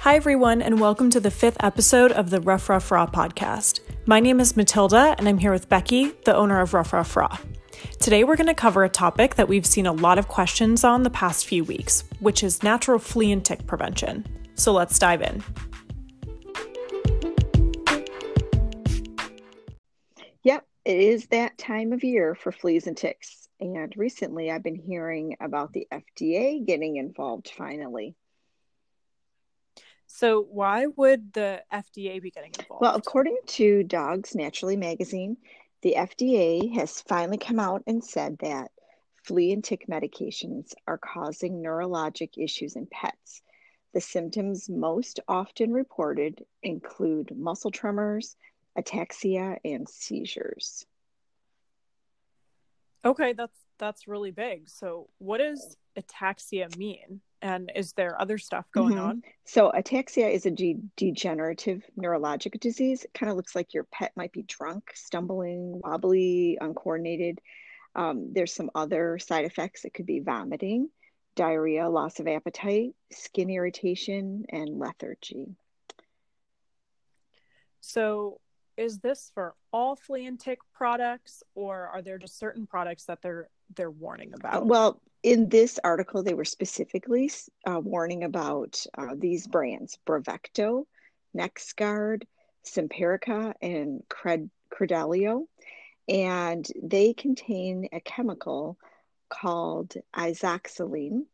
Hi, everyone, and welcome to the fifth episode of the Ruff Ruff Raw podcast. My name is Matilda, and I'm here with Becky, the owner of Ruff Ruff Raw. Today, we're going to cover a topic that we've seen a lot of questions on the past few weeks, which is natural flea and tick prevention. So let's dive in. Yep, it is that time of year for fleas and ticks. And recently, I've been hearing about the FDA getting involved finally. So, why would the FDA be getting involved? Well, according to Dogs Naturally magazine, the FDA has finally come out and said that flea and tick medications are causing neurologic issues in pets. The symptoms most often reported include muscle tremors, ataxia, and seizures. Okay, that's that's really big. So, what does ataxia mean? And is there other stuff going mm-hmm. on? So, ataxia is a de- degenerative neurologic disease. It kind of looks like your pet might be drunk, stumbling, wobbly, uncoordinated. Um, there's some other side effects. It could be vomiting, diarrhea, loss of appetite, skin irritation, and lethargy. So, is this for all flea and tick products, or are there just certain products that they're they're warning about? Well, in this article, they were specifically uh, warning about uh, these brands: Bravecto, NexGard, Simparica, and Cred- Credelio, and they contain a chemical called isoxazoline.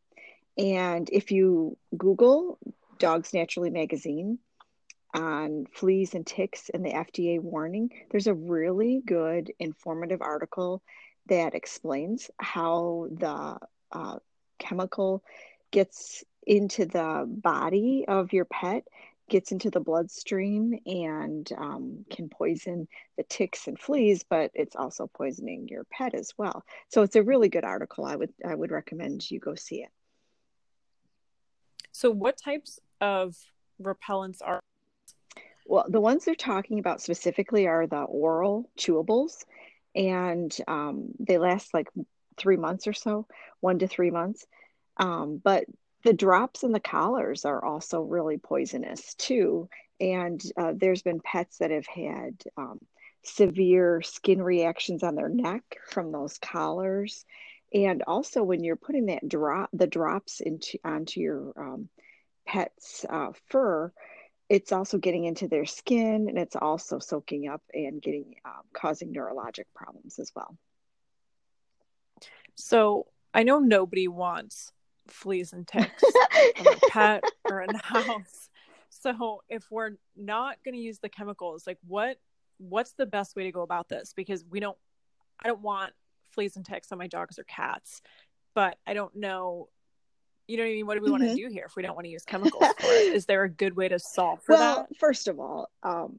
And if you Google Dogs Naturally magazine, on fleas and ticks and the FDA warning, there's a really good informative article that explains how the uh, chemical gets into the body of your pet, gets into the bloodstream, and um, can poison the ticks and fleas, but it's also poisoning your pet as well. So it's a really good article. I would I would recommend you go see it. So, what types of repellents are well, the ones they're talking about specifically are the oral chewables, and um, they last like three months or so, one to three months. Um, but the drops and the collars are also really poisonous too. And uh, there's been pets that have had um, severe skin reactions on their neck from those collars. And also, when you're putting that drop, the drops into onto your um, pet's uh, fur, it's also getting into their skin and it's also soaking up and getting um, causing neurologic problems as well. So i know nobody wants fleas and ticks on a pet or in the house. So if we're not going to use the chemicals like what what's the best way to go about this? Because we don't i don't want fleas and ticks on my dogs or cats but i don't know you know what I mean? What do we mm-hmm. want to do here if we don't want to use chemicals for it? Is there a good way to solve for well, that? First of all, um,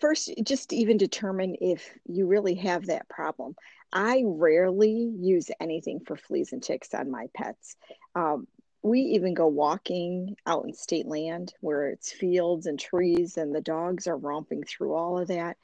first just even determine if you really have that problem. I rarely use anything for fleas and ticks on my pets. Um, we even go walking out in state land where it's fields and trees and the dogs are romping through all of that.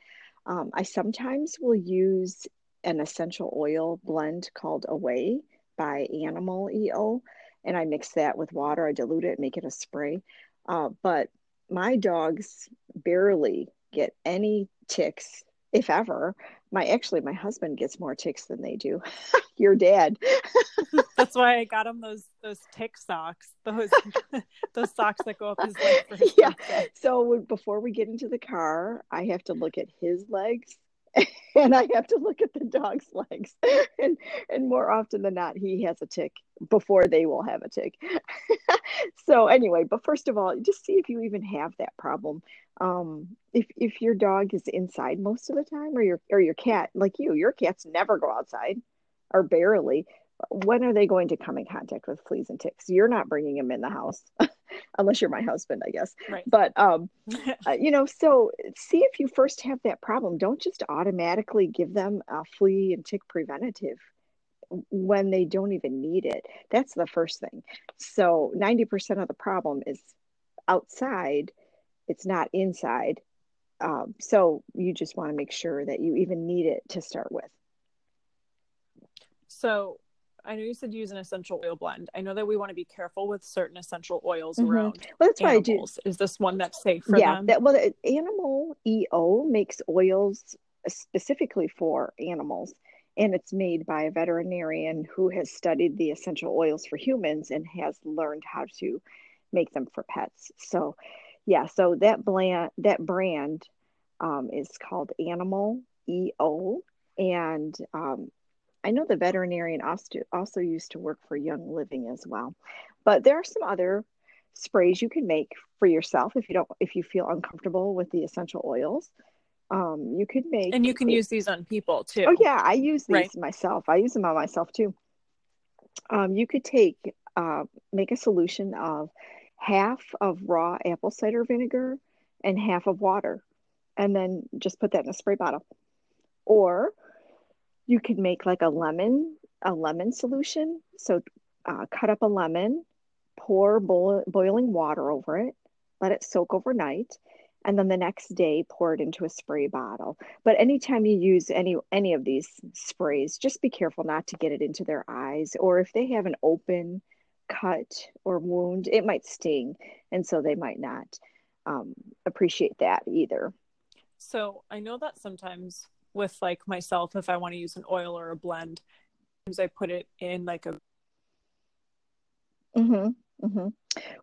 Um, I sometimes will use an essential oil blend called Away by Animal EO and I mix that with water. I dilute it, make it a spray. Uh, but my dogs barely get any ticks, if ever. My actually, my husband gets more ticks than they do. Your dad. That's why I got him those those tick socks. Those those socks that go up his leg. For his yeah. So before we get into the car, I have to look at his legs and I have to look at the dog's legs. And and more often than not, he has a tick before they will have a tick. so anyway, but first of all, just see if you even have that problem. Um, if if your dog is inside most of the time, or your or your cat, like you, your cats never go outside, or barely. When are they going to come in contact with fleas and ticks? You're not bringing them in the house. unless you're my husband, I guess. Right. But um, uh, you know, so see if you first have that problem. Don't just automatically give them a flea and tick preventative when they don't even need it. That's the first thing. So 90% of the problem is outside. It's not inside. Um, so you just want to make sure that you even need it to start with. So I know you said use an essential oil blend. I know that we want to be careful with certain essential oils Mhm. around Well, that's why I do. Is this one that's safe for yeah, them? that well, animal EO makes oils specifically for animals, and it's made by a veterinarian who has studied the essential oils for humans and has learned how to make them for pets. So, yeah, so that brand that brand um, is called Animal EO, and um, I know the veterinarian also used to work for Young Living as well. But there are some other sprays you can make for yourself if you don't if you feel uncomfortable with the essential oils. Um, you could make and you can use these on people too. Oh yeah, I use these Right. myself. I use them on myself too. Um, you could take uh, make a solution of half of raw apple cider vinegar and half of water, and then just put that in a spray bottle. Or you could make like a lemon a lemon solution. So uh, cut up a lemon, pour boil, boiling water over it, let it soak overnight, and then the next day pour it into a spray bottle. But anytime you use any any of these sprays, just be careful not to get it into their eyes, or if they have an open cut or wound, it might sting, and so they might not um, appreciate that either. So I know that sometimes with like myself, if I want to use an oil or a blend, sometimes I put it in like a hmm hmm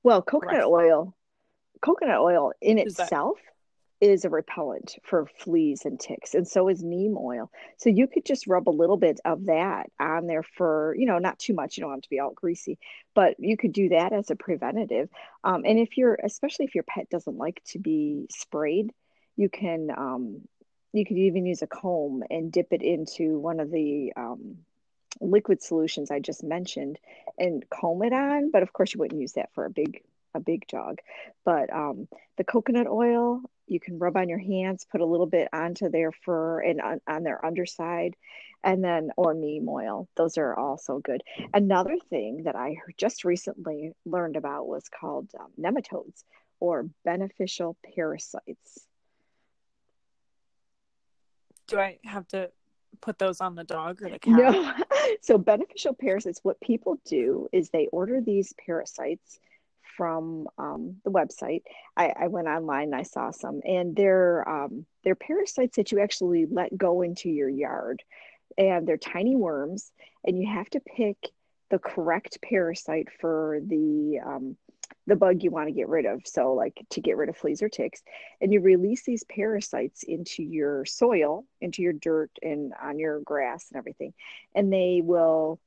Well, coconut oil, coconut oil in Is itself is a repellent for fleas and ticks, and so is neem oil. So you could just rub a little bit of that on there for, you know, not too much. You don't want it to be all greasy, but you could do that as a preventative. Um, and if you're, especially if your pet doesn't like to be sprayed, you can, um, you could even use a comb and dip it into one of the um, liquid solutions I just mentioned and comb it on. But of course, you wouldn't use that for a big a big jog. But um, the coconut oil you can rub on your hands, put a little bit onto their fur and on, on their underside, and then or neem oil. Those are also good. Another thing that I just recently learned about was called um, nematodes or beneficial parasites. Do I have to put those on the dog or the cat? No. so beneficial parasites, what people do is they order these parasites from um, the website. I, I went online and I saw some, and they're um, they're parasites that you actually let go into your yard, and they're tiny worms, and you have to pick the correct parasite for the um, the bug you want to get rid of. So, like to get rid of fleas or ticks, and you release these parasites into your soil, into your dirt, and on your grass and everything, and they will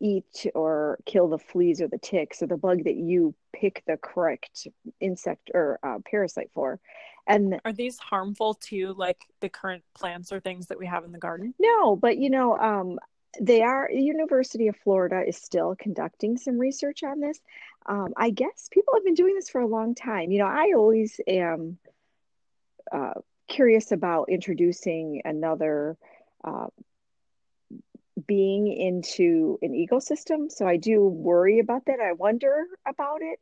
eat or kill the fleas or the ticks or the bug that you pick the correct insect or uh, parasite for. And Are these harmful to like the current plants or things that we have in the garden? no, but you know, um, they are University of Florida is still conducting some research on this. Um, I guess people have been doing this for a long time. You know, I always am uh, curious about introducing another uh, being into an ecosystem. So I do worry about that. I wonder about it.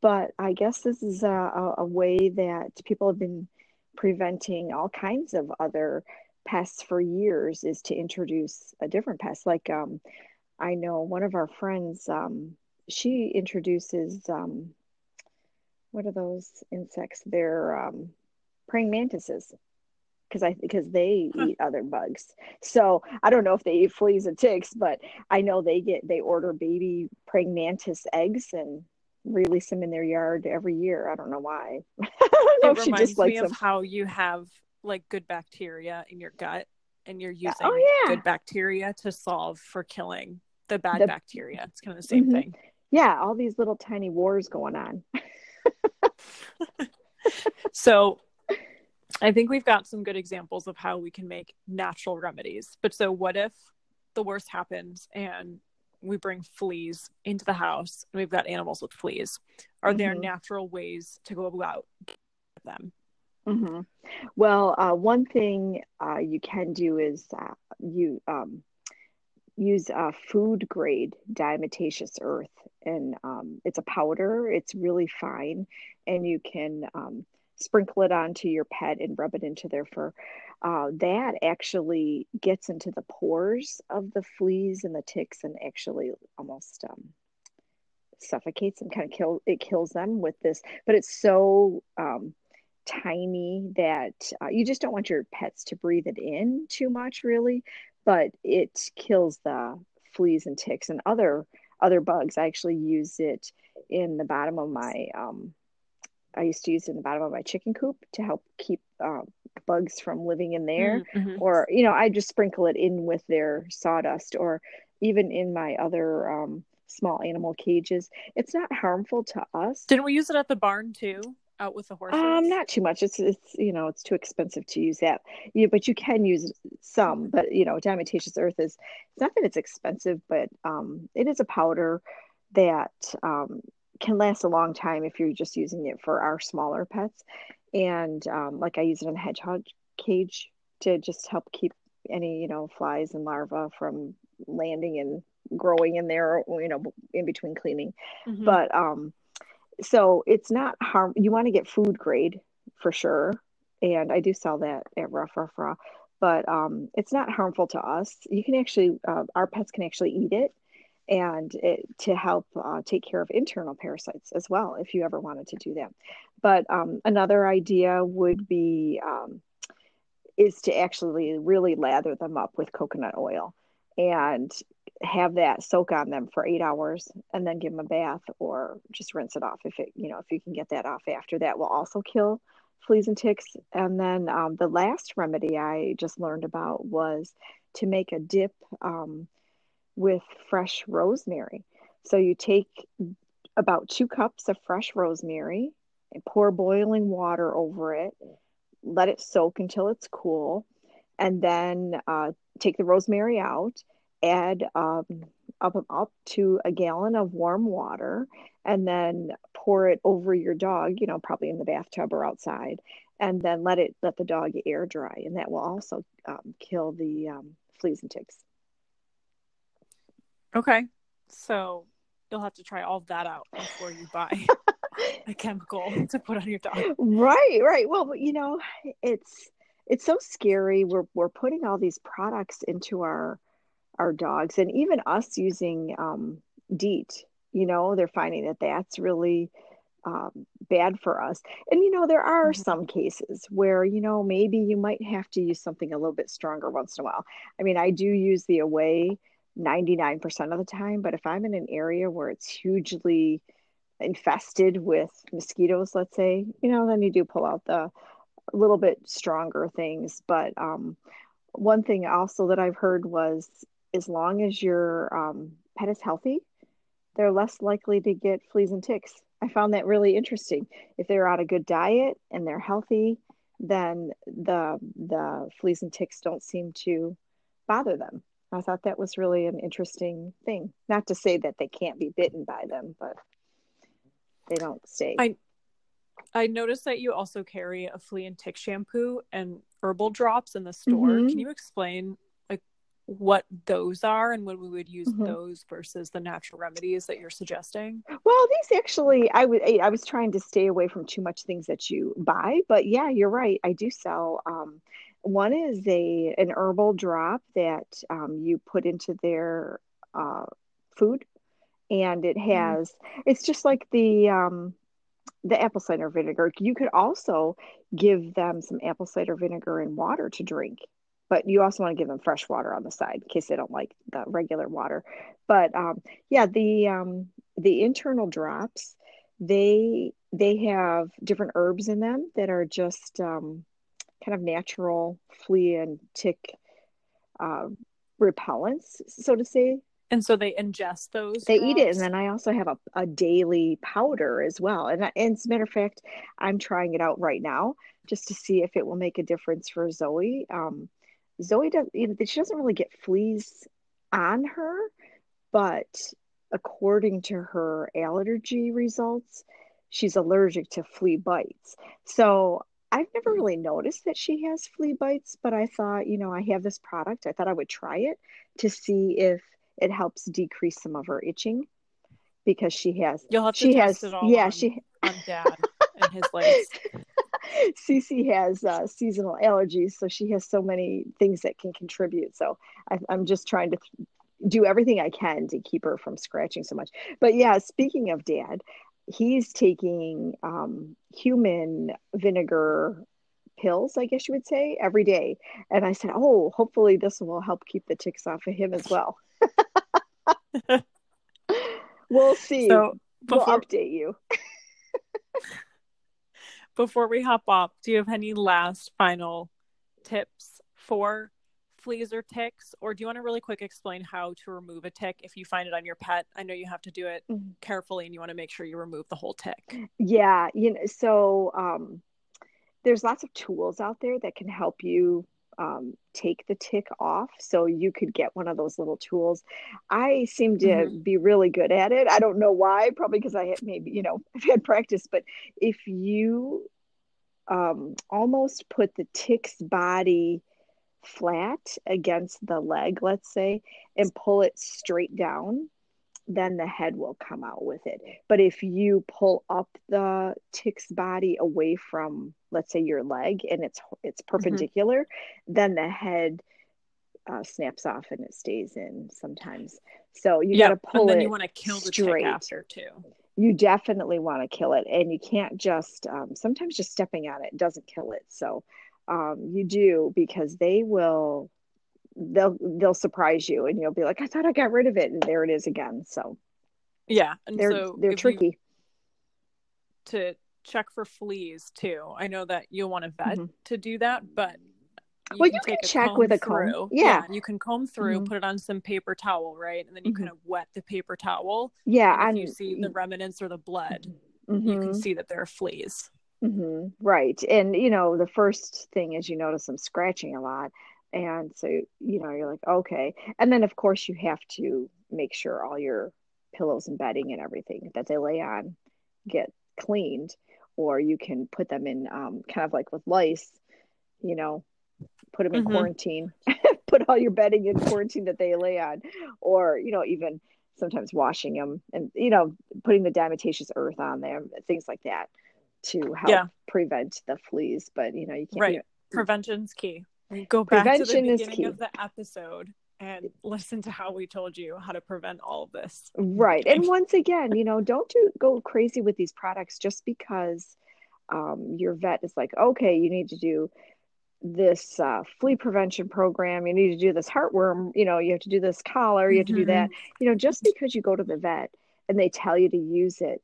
But I guess this is a, a, a way that people have been preventing all kinds of other pests for years is to introduce a different pest. Like um, I know one of our friends, um, she introduces um, what are those insects? They're um, praying mantises because I because they eat other bugs. So I don't know if they eat fleas and ticks, but I know they get they order baby praying mantis eggs and release them in their yard every year. I don't know why. I don't know It if she just me likes of them. how you have like good bacteria in your gut and you're using Oh yeah, good bacteria to solve for killing the bad The- bacteria. It's kind of the same Mhm. thing. yeah. All these little tiny wars going on. So I think we've got some good examples of how we can make natural remedies. But so what if the worst happens and we bring fleas into the house and we've got animals with fleas? Are there Mhm. natural ways to go about them? Hmm Well, uh, one thing uh, you can do is uh, you um, use uh, food grade diatomaceous earth, and um, it's a powder. It's really fine, and you can um, sprinkle it onto your pet and rub it into their fur. uh, that actually gets into the pores of the fleas and the ticks and actually almost um, suffocates them, kind of kill it kills them with this. But it's so um, tiny that uh, you just don't want your pets to breathe it in too much, really. But it kills the fleas and ticks and other other bugs. I actually use it in the bottom of my um, I used to use it in the bottom of my chicken coop to help keep uh, bugs from living in there. Mm-hmm. Or, you know, I just sprinkle it in with their sawdust or even in my other um, small animal cages. It's not harmful to us. Didn't we use it at the barn too? Out with the horses? Um, not too much. It's it's you know it's too expensive to use that. Yeah, but you can use some. But you know, diatomaceous earth is it's not that it's expensive, but um, it is a powder that um, can last a long time if you're just using it for our smaller pets. And um, like I use it in a hedgehog cage to just help keep any, you know, flies and larvae from landing and growing in there, you know, in between cleaning. Mm-hmm. But um, so it's not harm. You want to get food grade for sure. And I do sell that at Rough Rough Raw, but um, it's not harmful to us. You can actually, uh, our pets can actually eat it and it, to help uh, take care of internal parasites as well, if you ever wanted to do that. But um, another idea would be um, is to actually really lather them up with coconut oil and have that soak on them for eight hours and then give them a bath or just rinse it off if it you know if you can get that off after that will also kill fleas and ticks and then um, the last remedy i just learned about was to make a dip um, with fresh rosemary. So you take about two cups of fresh rosemary and pour boiling water over it, let it soak until it's cool, and then uh, take the rosemary out, add um, up, up to a gallon of warm water, and then pour it over your dog, you know, probably in the bathtub or outside, and then let it let the dog air dry, and that will also um, kill the um, fleas and ticks. Okay. So you'll have to try all that out before you buy a chemical to put on your dog. Right, right. Well, you know, it's it's so scary. We're we're putting all these products into our our dogs, and even us using um, DEET. You know, they're finding that that's really um, bad for us. And you know, there are mm-hmm. some cases where you know maybe you might have to use something a little bit stronger once in a while. I mean, I do use the Away 99% of the time. But if I'm in an area where it's hugely infested with mosquitoes, let's say, you know, then you do pull out the a little bit stronger things. But um, one thing also that I've heard was as long as your um, pet is healthy, they're less likely to get fleas and ticks. I found that really interesting. If they're on a good diet and they're healthy, then the the fleas and ticks don't seem to bother them. I thought that was really an interesting thing. Not to say that they can't be bitten by them, but they don't stay. I I noticed that you also carry a flea and tick shampoo and herbal drops in the store. Mm-hmm. Can you explain what those are and when we would use mm-hmm. those versus the natural remedies that you're suggesting? Well, these actually I would I was trying to stay away from too much things that you buy, but yeah, you're right. I do sell um one is a an herbal drop that um, you put into their uh, food, and it mm-hmm. has mm. it's just like the um, the apple cider vinegar. You could also give them some apple cider vinegar and water to drink, but you also want to give them fresh water on the side in case they don't like the regular water. But um, yeah, the um, the internal drops they they have different herbs in them that are just um, kind of natural flea and tick uh, repellents, so to say. And so they ingest those. They drops? eat it, and then I also have a, a daily powder as well. And, and as a matter of fact, I'm trying it out right now just to see if it will make a difference for Zoe. Um, Zoe does. She doesn't really get fleas on her, but according to her allergy results, she's allergic to flea bites. So I've never really noticed that she has flea bites, but I thought, you know, I have this product. I thought I would try it to see if it helps decrease some of her itching because she has. You'll have to she has, it all. Yeah, on, she on dad and his legs. Cece has uh, seasonal allergies, so she has so many things that can contribute. So I, am just trying to th- do everything I can to keep her from scratching so much. But yeah, speaking of dad, he's taking um, human vinegar pills, I guess you would say, every day. And I said, Oh, hopefully this will help keep the ticks off of him as well. we'll see. So before, we'll update you. Before we hop off, do you have any last final tips for fleas or ticks? Or do you want to really quick explain how to remove a tick if you find it on your pet? I know you have to do it mm-hmm. carefully and you want to make sure you remove the whole tick. Yeah, you know, so um there's lots of tools out there that can help you um, take the tick off. So you could get one of those little tools. I seem to mm-hmm. be really good at it. I don't know why, probably because I had maybe, you know, I've had practice, but if you um, almost put the tick's body flat against the leg, let's say, and pull it straight down, then the head will come out with it. But if you pull up the tick's body away from, let's say, your leg and it's it's mm-hmm. perpendicular, mm-hmm. then the head uh, snaps off and it stays in sometimes. So you yep. got to pull and then it. You want to kill the straight. after too. You definitely want to kill it, and you can't just. Um, sometimes just stepping on it doesn't kill it. So um, you do because they will they'll they'll surprise you and you'll be like i thought i got rid of it and there it is again so yeah and they're so they're tricky you, to check for fleas too i know that you'll want a vet mm-hmm. to do that but you well you can check with a comb through. yeah. yeah. you can comb through mm-hmm. put it on some paper towel right and then you mm-hmm. kind of wet the paper towel yeah and if you see the remnants or the blood you can mm-hmm. see that there are fleas mm-hmm. right and you know the first thing is you notice them scratching a lot and so you know you're like okay and then of course you have to make sure all your pillows and bedding and everything that they lay on get cleaned or you can put them in um, kind of like with lice you know put them in mm-hmm. quarantine put all your bedding in quarantine that they lay on or you know even sometimes washing them and you know putting the diatomaceous earth on them things like that to help yeah. prevent the fleas but you know you can't right you know, prevention's key Go back Prevention to the beginning of the episode and listen to how we told you how to prevent all of this. Right. And once again, you know, don't do, go crazy with these products just because um, your vet is like, okay, you need to do this uh, flea prevention program. You need to do this heartworm. You know, you have to do this collar. You have to do that. Mm-hmm. You know, just because you go to the vet and they tell you to use it,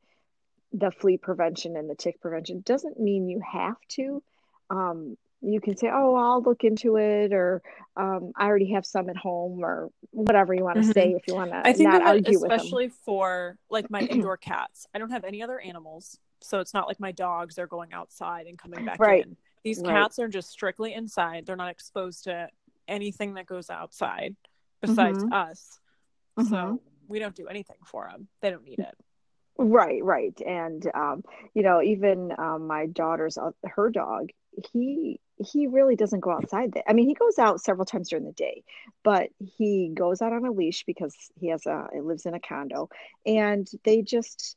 the flea prevention and the tick prevention doesn't mean you have to. Um, you can say, "Oh, I'll look into it," or um, "I already have some at home," or whatever you want to mm-hmm. say. If you want to, I think not argue it. especially for like my indoor cats. I don't have any other animals, so it's not like my dogs are going outside and coming back right. in. These right. cats are just strictly inside. They're not exposed to anything that goes outside besides mm-hmm. us. Mm-hmm. So we don't do anything for them. They don't need it. Right, right, and um, you know, even um, my daughter's uh, her dog, he he really doesn't go outside. I mean, he goes out several times during the day, but he goes out on a leash because he has a he lives in a condo, and they just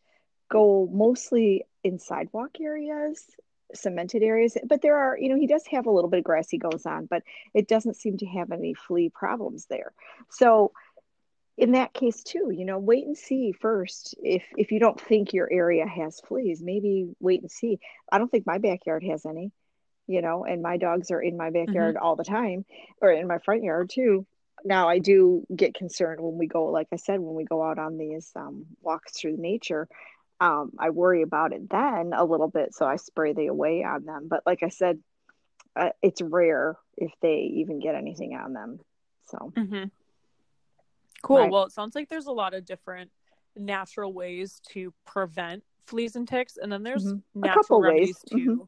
go mostly in sidewalk areas, cemented areas. But there are, you know, he does have a little bit of grass he goes on, but it doesn't seem to have any flea problems there. So in that case too you know wait and see first if if you don't think your area has fleas maybe wait and see i don't think my backyard has any you know, and my dogs are in my backyard mm-hmm. all the time or in my front yard too. Now I do get concerned when we go, like I said, when we go out on these um, walks through nature. Um, I worry about it then a little bit, so I spray the away on them. But like I said, uh, it's rare if they even get anything on them. So mm-hmm. cool. Right. Well, it sounds like there's a lot of different natural ways to prevent fleas and ticks, and then there's mm-hmm. natural ways. to mm-hmm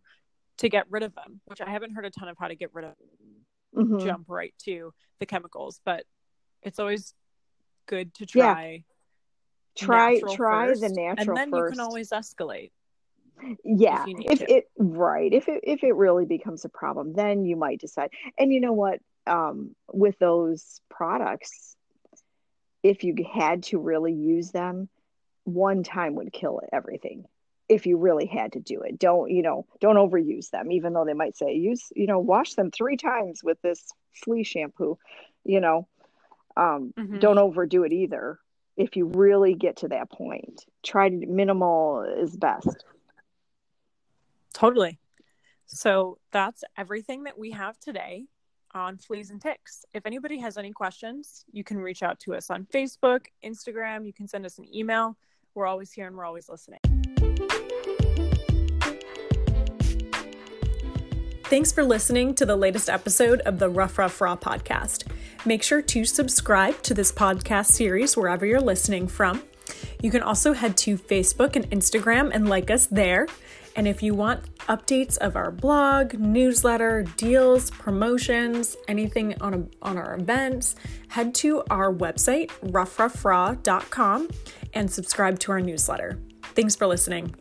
to get rid of them, which I haven't heard a ton of how to get rid of mm-hmm. jump right to the chemicals, but it's always good to try. Yeah. Try try first, the natural and then first. you can always escalate. Yeah, if, if it right, if it if it really becomes a problem, then you might decide. And you know what? Um, with those products, if you had to really use them, one time would kill everything if you really had to do it. Don't, you know, don't overuse them, even though they might say use, you know, wash them three times with this flea shampoo, you know. Um, mm-hmm. Don't overdo it either. If you really get to that point, try to minimal is best. Totally. So that's everything that we have today on fleas and ticks. If anybody has any questions, you can reach out to us on Facebook, Instagram. You can send us an email. We're always here and we're always listening. Thanks for listening to the latest episode of the Rough Rough Raw podcast. Make sure to subscribe to this podcast series wherever you're listening from. You can also head to Facebook and Instagram and like us there. And if you want updates of our blog, newsletter, deals, promotions, anything on, a, on our events, head to our website, roughroughraw.com, and subscribe to our newsletter. Thanks for listening.